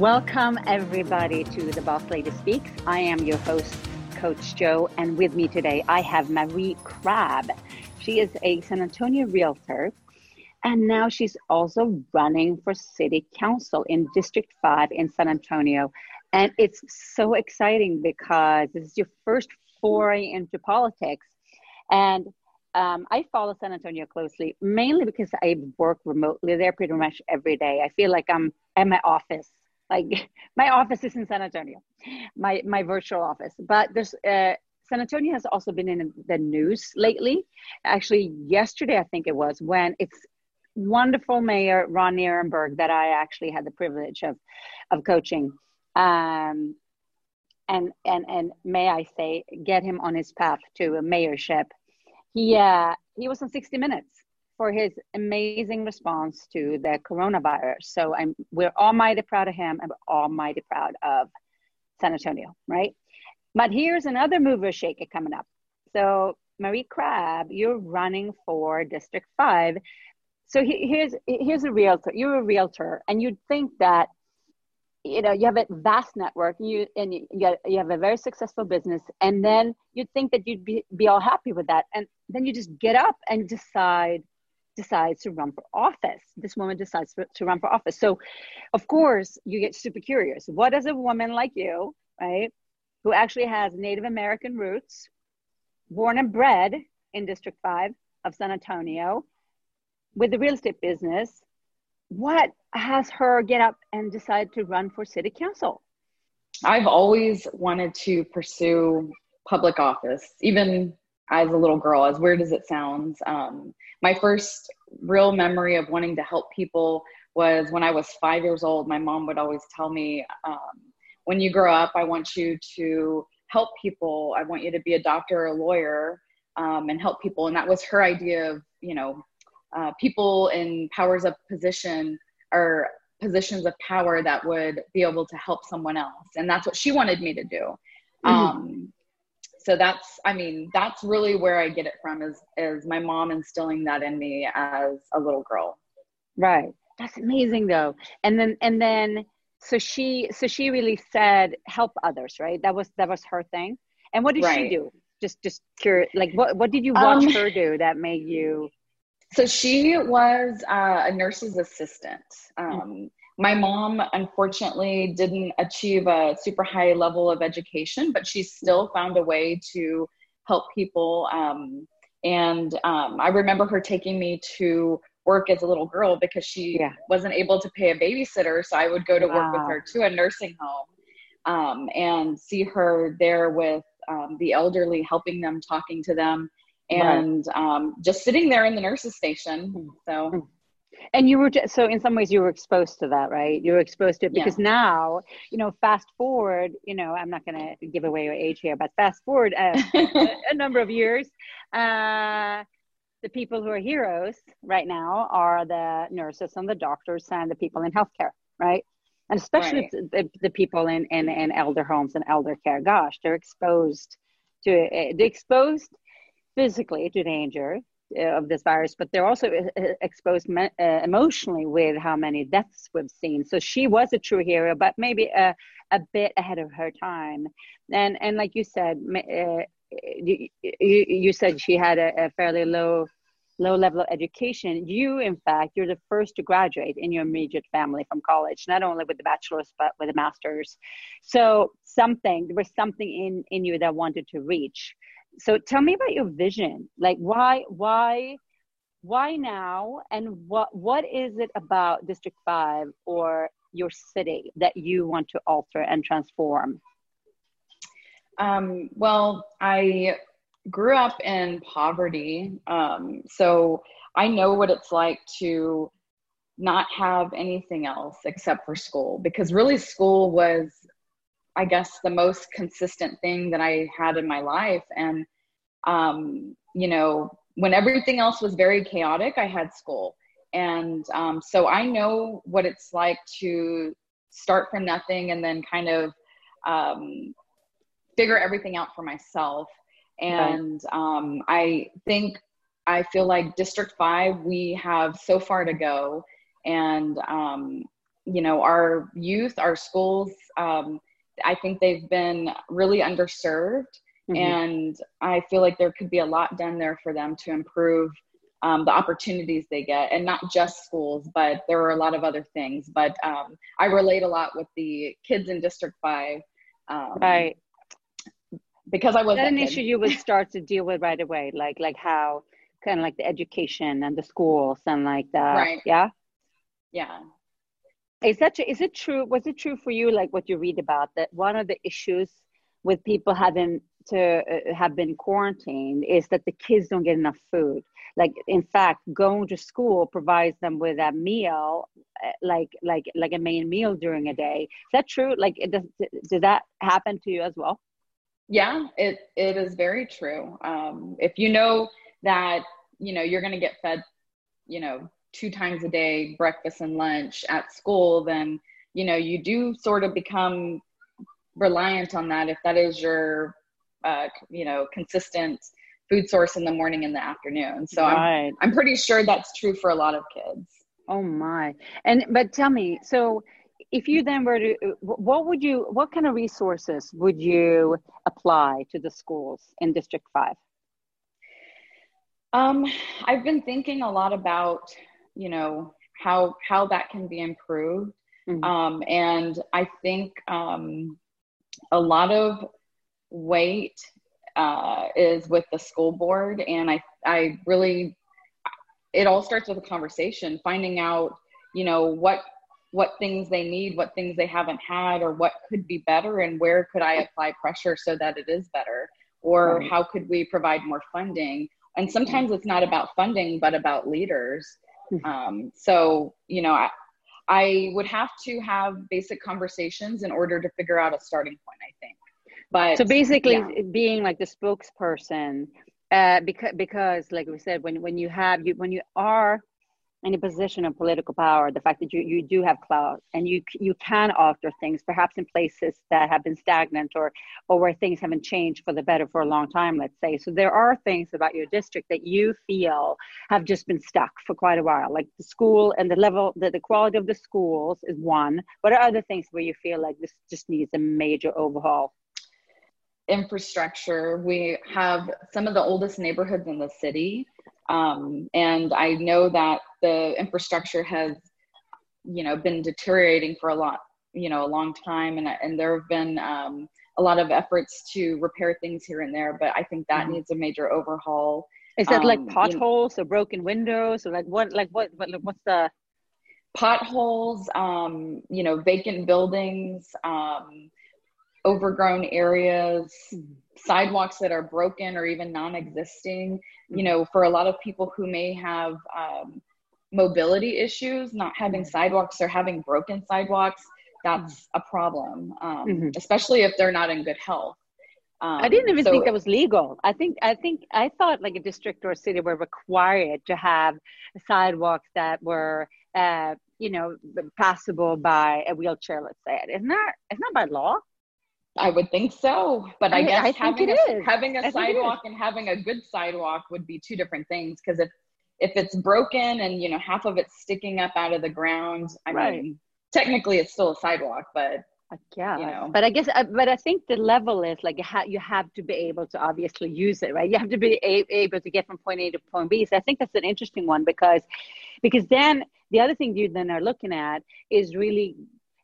Welcome, everybody, to The Boss Lady Speaks. I am your host, Coach Joe, and with me today I have Marie Crabb. She is a San Antonio realtor, and now she's also running for city council in District 5 in San Antonio. And it's so exciting because this is your first foray into politics. And um, I follow San Antonio closely, mainly because I work remotely there pretty much every day. I feel like I'm at my office like my office is in San Antonio, my my virtual office. But there's uh, San Antonio has also been in the news lately. Actually, yesterday I think it was when it's wonderful mayor Ron Nirenberg that I actually had the privilege of of coaching. Um, and and and may I say, get him on his path to a mayorship. He uh, he was on 60 Minutes for his amazing response to the coronavirus. So I'm we're almighty proud of him and we're almighty proud of San Antonio, right? But here's another mover shaker coming up. So Marie Crabb, you're running for District Five. So here's here's a realtor. You're a realtor, and you'd think that you know you have a vast network you and you, you have a very successful business and then you'd think that you'd be, be all happy with that and then you just get up and decide decides to run for office. This woman decides to run for office. So, of course, you get super curious. What does a woman like you, right, who actually has Native American roots, born and bred in District 5 of San Antonio, with the real estate business, what has her get up and decide to run for city council? I've always wanted to pursue public office, even as a little girl, as weird as it sounds. Um, my first real memory of wanting to help people was when I was five years old. My mom would always tell me, um, when you grow up, I want you to help people. I want you to be a doctor or a lawyer um, and help people. And that was her idea of, you know, uh, people in powers of position or positions of power that would be able to help someone else. And that's what she wanted me to do. Mm-hmm. Um, so that's i mean that's really where i get it from is is my mom instilling that in me as a little girl. Right. That's amazing though. And then and then so she so she really said help others right? That was that was her thing. And what did right. she do? Just just curious like what what did you watch um, her do that made you so she was uh, a nurse's assistant. Um, my mom unfortunately didn't achieve a super high level of education but she still found a way to help people um, and um, i remember her taking me to work as a little girl because she yeah. wasn't able to pay a babysitter so i would go to wow. work with her to a nursing home um, and see her there with um, the elderly helping them talking to them and right. Um, just sitting there in the nurses station so mm and you were just, so in some ways you were exposed to that right you were exposed to it because yeah. now you know fast forward you know i'm not going to give away your age here but fast forward a, a number of years uh, the people who are heroes right now are the nurses and the doctors and the people in healthcare right and especially right. the, the people in, in in elder homes and elder care gosh they're exposed to uh, they're exposed physically to danger of this virus, but they're also uh, uh, exposed me- uh, emotionally with how many deaths we've seen. So she was a true hero, but maybe a, a bit ahead of her time. And and like you said, uh, you, you, said she had a, a fairly low low level of education. You, in fact, you're the first to graduate in your immediate family from college, not only with the bachelor's, but with a master's. So something, there was something in, in you that wanted to reach so tell me about your vision. Like why why why now? And what what is it about district 5 or your city that you want to alter and transform? Um, well i grew up in poverty. Um, so i know what it's like to not have anything else except for school because really school was I guess the most consistent thing that I had in my life. And, um, you know, when everything else was very chaotic, I had school. And um, so I know what it's like to start from nothing and then kind of um, figure everything out for myself. And um, I think I feel like District 5, we have so far to go. And um, you know, our youth, our schools, um, I think they've been really underserved. Mm-hmm. And I feel like there could be a lot done there for them to improve um, the opportunities they get, and not just schools, but there are a lot of other things. But um, I relate a lot with the kids in District 5. Um, right. Because I was that an issue you would start to deal with right away, like like how kind of like the education and the schools and like that. Right. Yeah. Yeah. Is that is it true? Was it true for you, like what you read about that one of the issues with people having to uh, have been quarantined is that the kids don't get enough food? Like in fact going to school provides them with a meal uh, like like like a main meal during a day. Is that true? Like does does that happen to you as well? Yeah it it is very true. Um, if you know that you know you're going to get fed you know two times a day breakfast and lunch at school then you know you do sort of become reliant on that if that is your uh, you know consistent food source in the morning and the afternoon. So right. I'm, I'm pretty sure that's true for a lot of kids. Oh my. And but tell me so if you then were to what would you what kind of resources would you apply to the schools in district 5 um, i've been thinking a lot about you know how how that can be improved mm-hmm. um, and i think um, a lot of weight uh, is with the school board and i i really it all starts with a conversation finding out you know what what things they need what things they haven't had or what could be better and where could i apply pressure so that it is better or right. how could we provide more funding and sometimes it's not about funding but about leaders. Um, so you know I, I would have to have basic conversations in order to figure out a starting point i think but so basically, yeah. being like the spokesperson, uh, because because like we said, when when you have you when you are in a position of political power, the fact that you, you do have clout and you you can alter things, perhaps in places that have been stagnant or or where things haven't changed for the better for a long time, let's say. So there are things about your district that you feel have just been stuck for quite a while, like the school and the level, the, the quality of the schools is one. What are other things where you feel like this just needs a major overhaul? infrastructure. We have some of the oldest neighborhoods in the city. Um, and I know that the infrastructure has, you know, been deteriorating for a lot, you know, a long time. And, and there have been um, a lot of efforts to repair things here and there, but I think that mm-hmm. needs a major overhaul. Is that um, like potholes you know, or broken windows or like what, like what, what what's the potholes, um, you know, vacant buildings, um, overgrown areas, sidewalks that are broken or even non existing. You know, for a lot of people who may have um, mobility issues, not having sidewalks or having broken sidewalks, that's a problem, um, mm-hmm. especially if they're not in good health. Um, I didn't even so, think that was legal. I think I think I thought like a district or a city were required to have sidewalks that were, uh, you know, passable by a wheelchair. Let's say it. Isn't that isn't that by law? I would think so, but I, I guess I having a, having a sidewalk and having a good sidewalk would be two different things. Because if if it's broken and you know half of it's sticking up out of the ground, I right. mean, technically it's still a sidewalk, but yeah, you know. but I guess, uh, but I think the level is like you, have to be able to obviously use it, right? You have to be able to get from point A to point B. So I think that's an interesting one because, because then the other thing you then are looking at is really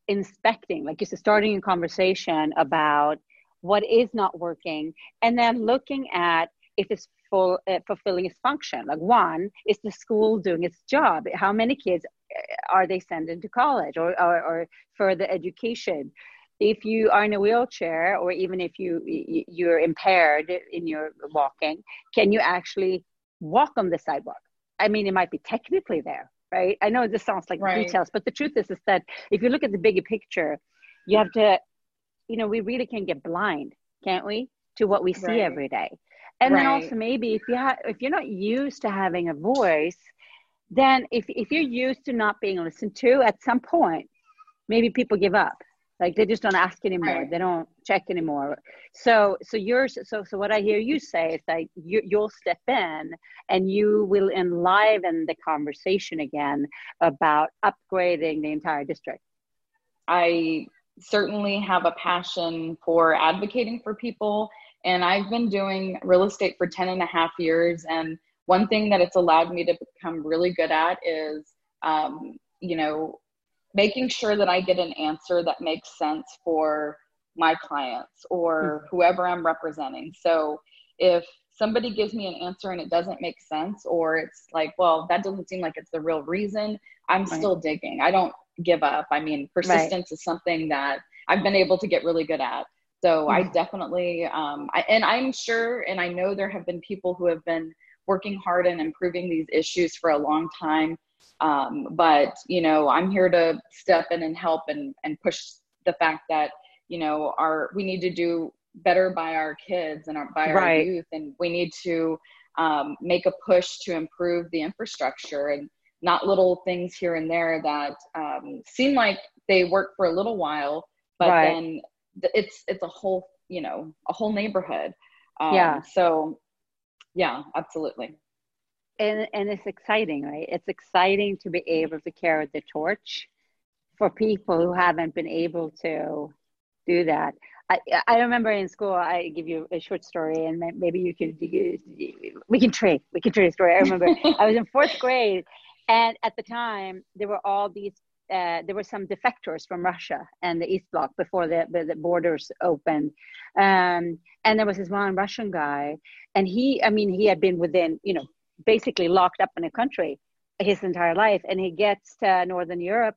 inspecting, like just starting a conversation about what is not working, and then looking at if it's full, uh, fulfilling its function. Like one, is the school doing its job? How many kids uh, are they sending to college or, or, or further education? If you are in a wheelchair, or even if you you're impaired in your walking, can you actually walk on the sidewalk? I mean, it might be technically there, right? I know this sounds like right. details, but the truth is, is that if you look at the bigger picture, you have to, you know, we really can get blind, can't we, to what we see right. every day. And right. then also maybe if you have, if you're not used to having a voice, then if if you're used to not being listened to, at some point, maybe people give up like they just don't ask anymore right. they don't check anymore so so yours so so what i hear you say is that you, you'll step in and you will enliven the conversation again about upgrading the entire district I certainly have a passion for advocating for people. And I've been doing real estate for 10 and a half years. And one thing that it's allowed me to become really good at is, um, you know, making sure that I get an answer that makes sense for my clients or mm-hmm. whoever I'm representing. So if somebody gives me an answer and it doesn't make sense, or it's like, well, that doesn't seem like it's the real reason, I'm right. still digging. I don't give up. I mean, persistence right. is something that I've been able to get really good at. So mm-hmm. I definitely, um, I, and I'm sure, and I know there have been people who have been working hard and improving these issues for a long time. Um, but you know, I'm here to step in and help and and push the fact that you know our we need to do better by our kids and our, by our right. youth, and we need to um, make a push to improve the infrastructure and not little things here and there that um, seem like they work for a little while, but right. then it's it's a whole you know a whole neighborhood. Um, yeah. So yeah, absolutely. And and it's exciting, right? It's exciting to be able to carry the torch for people who haven't been able to do that. I, I remember in school, I give you a short story, and maybe you can we can trade. We can trade a story. I remember I was in fourth grade, and at the time, there were all these, uh, there were some defectors from Russia and the East Bloc before the, the, the borders opened. Um, and there was this one Russian guy, and he, I mean, he had been within, you know, basically locked up in a country his entire life. And he gets to Northern Europe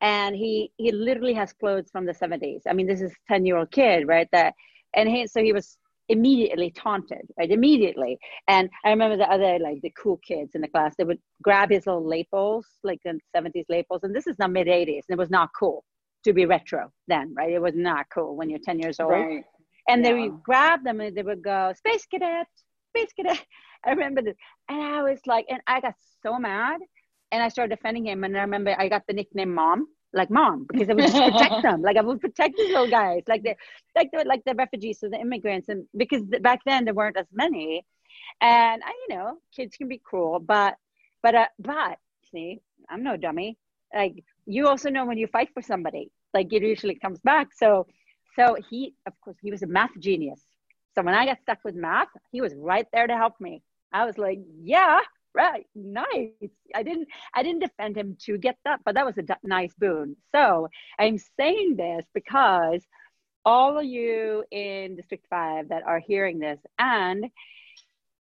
and he he literally has clothes from the 70s. I mean, this is 10 year old kid, right? That and he so he was immediately taunted, right? Immediately. And I remember the other, like the cool kids in the class, they would grab his little labels, like the 70s labels. And this is not mid 80s, and it was not cool to be retro then, right? It was not cool when you're 10 years old. Right. And yeah. they would grab them and they would go, Space Cadet, Space Cadet. I remember this. And I was like, and I got so mad. And I started defending him. And I remember I got the nickname Mom like mom because I would just protect them. Like I would protect these little guys, like the like the like the refugees or the immigrants, and because back then there weren't as many, and I you know kids can be cruel, but but uh, but see I'm no dummy. Like you also know when you fight for somebody, like it usually comes back. So so he of course he was a math genius. So when I got stuck with math, he was right there to help me. I was like, yeah, right nice. I didn't i didn't defend him to get that but that was a d- nice boon. So i'm saying this because all of you in district 5 that are hearing this and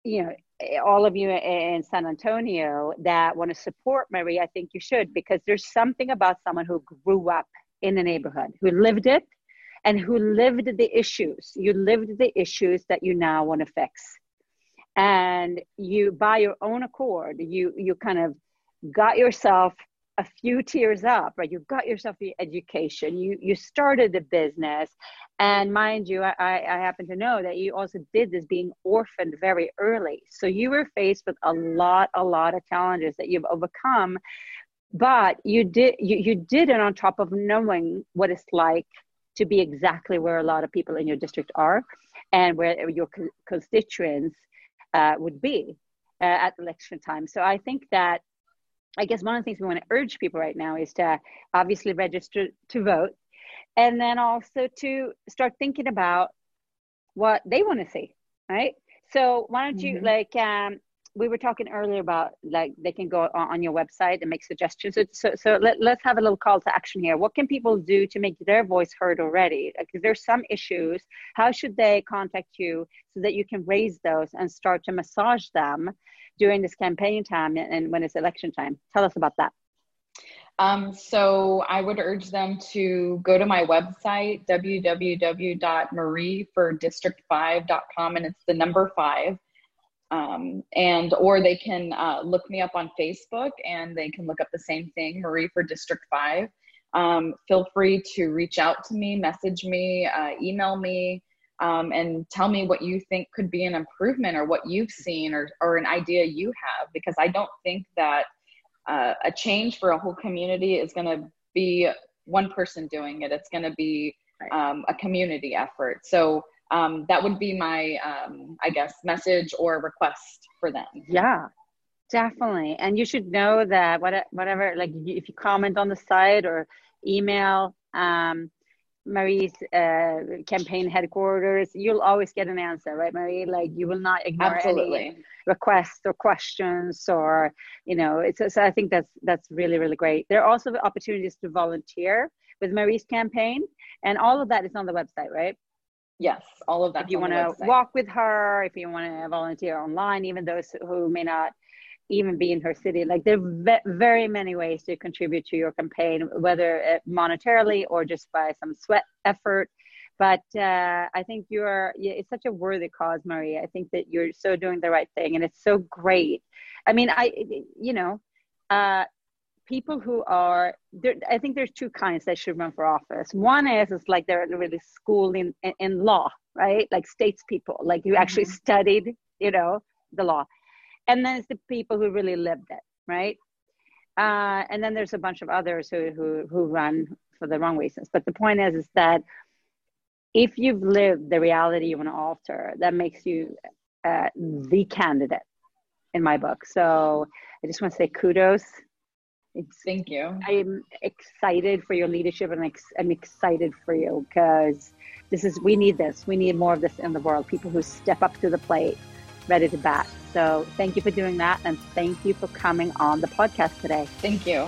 you know eh, all of you in san antonio that want to support marie i think you should because there's something about someone who grew up in the neighborhood who lived it and who lived the issues. You lived the issues that you now want to fix and you by your own accord you you kind of got yourself a few tiers up right? You got yourself the education. You you started the business. And mind you I, I happen to know that you also did this being orphaned very early. So you were faced with a lot a lot of challenges that you've overcome. But you did you, you did it on top of knowing what it's like to be exactly where a lot of people in your district are and where your constituents uh, would be uh, at election time. So I think that I guess one of the things we want to urge people right now is to obviously register to vote and then also to start thinking about what they want to see, right? So why don't you mm-hmm. like um, we were talking earlier about like they can go on, your website and make suggestions. So, so, so let, let's have a little call to action here. What can people do to make their voice heard already? Like, if there's some issues. How should they contact you so that you can raise those and start to massage them during this campaign time and, and when it's election time? Tell us about that. Um, so I would urge them to go to my website, www.mariefordistrict5.com, and it's the number five um, and or they can uh, look me up on facebook and they can look up the same thing marie for district 5 um, feel free to reach out to me message me uh, email me um, and tell me what you think could be an improvement or what you've seen or, or an idea you have because i don't think that uh, a change for a whole community is going to be one person doing it. It's going to be um, a community effort. So um, that would be my um, i guess message or request for them yeah definitely and you should know that what, whatever like if you comment on the site or email um, Marie's uh, campaign headquarters, you'll always get an answer, right, Marie? Like you will not ignore Absolutely. any requests or questions, or you know, it's. So I think that's that's really really great. There are also opportunities to volunteer with Marie's campaign, and all of that is on the website, right? Yes, all of that. If you want to walk with her, if you want to volunteer online, even those who may not even be in her city. Like there are very many ways to contribute to your campaign, whether monetarily or just by some sweat effort. But uh, I think you're, it's such a worthy cause, Marie. I think that you're so doing the right thing and it's so great. I mean, I, you know, uh, people who are, there, I think there's two kinds that should run for office. One is, it's like they're really schooled in, in, in law, right? Like statespeople, like you actually mm-hmm. studied, you know, the law and then it's the people who really lived it right uh, and then there's a bunch of others who, who who run for the wrong reasons but the point is is that if you've lived the reality you want to alter that makes you uh, the candidate in my book so i just want to say kudos thank you i'm excited for your leadership and ex- i'm excited for you because this is we need this we need more of this in the world people who step up to the plate ready to bat so thank you for doing that. And thank you for coming on the podcast today. Thank you.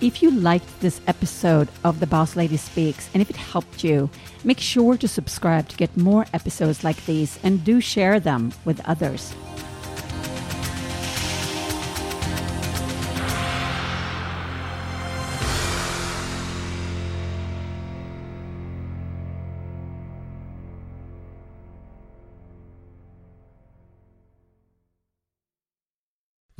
If you liked this episode of The Boss Lady Speaks and if it helped you, make sure to subscribe to get more episodes like these and do share them with others.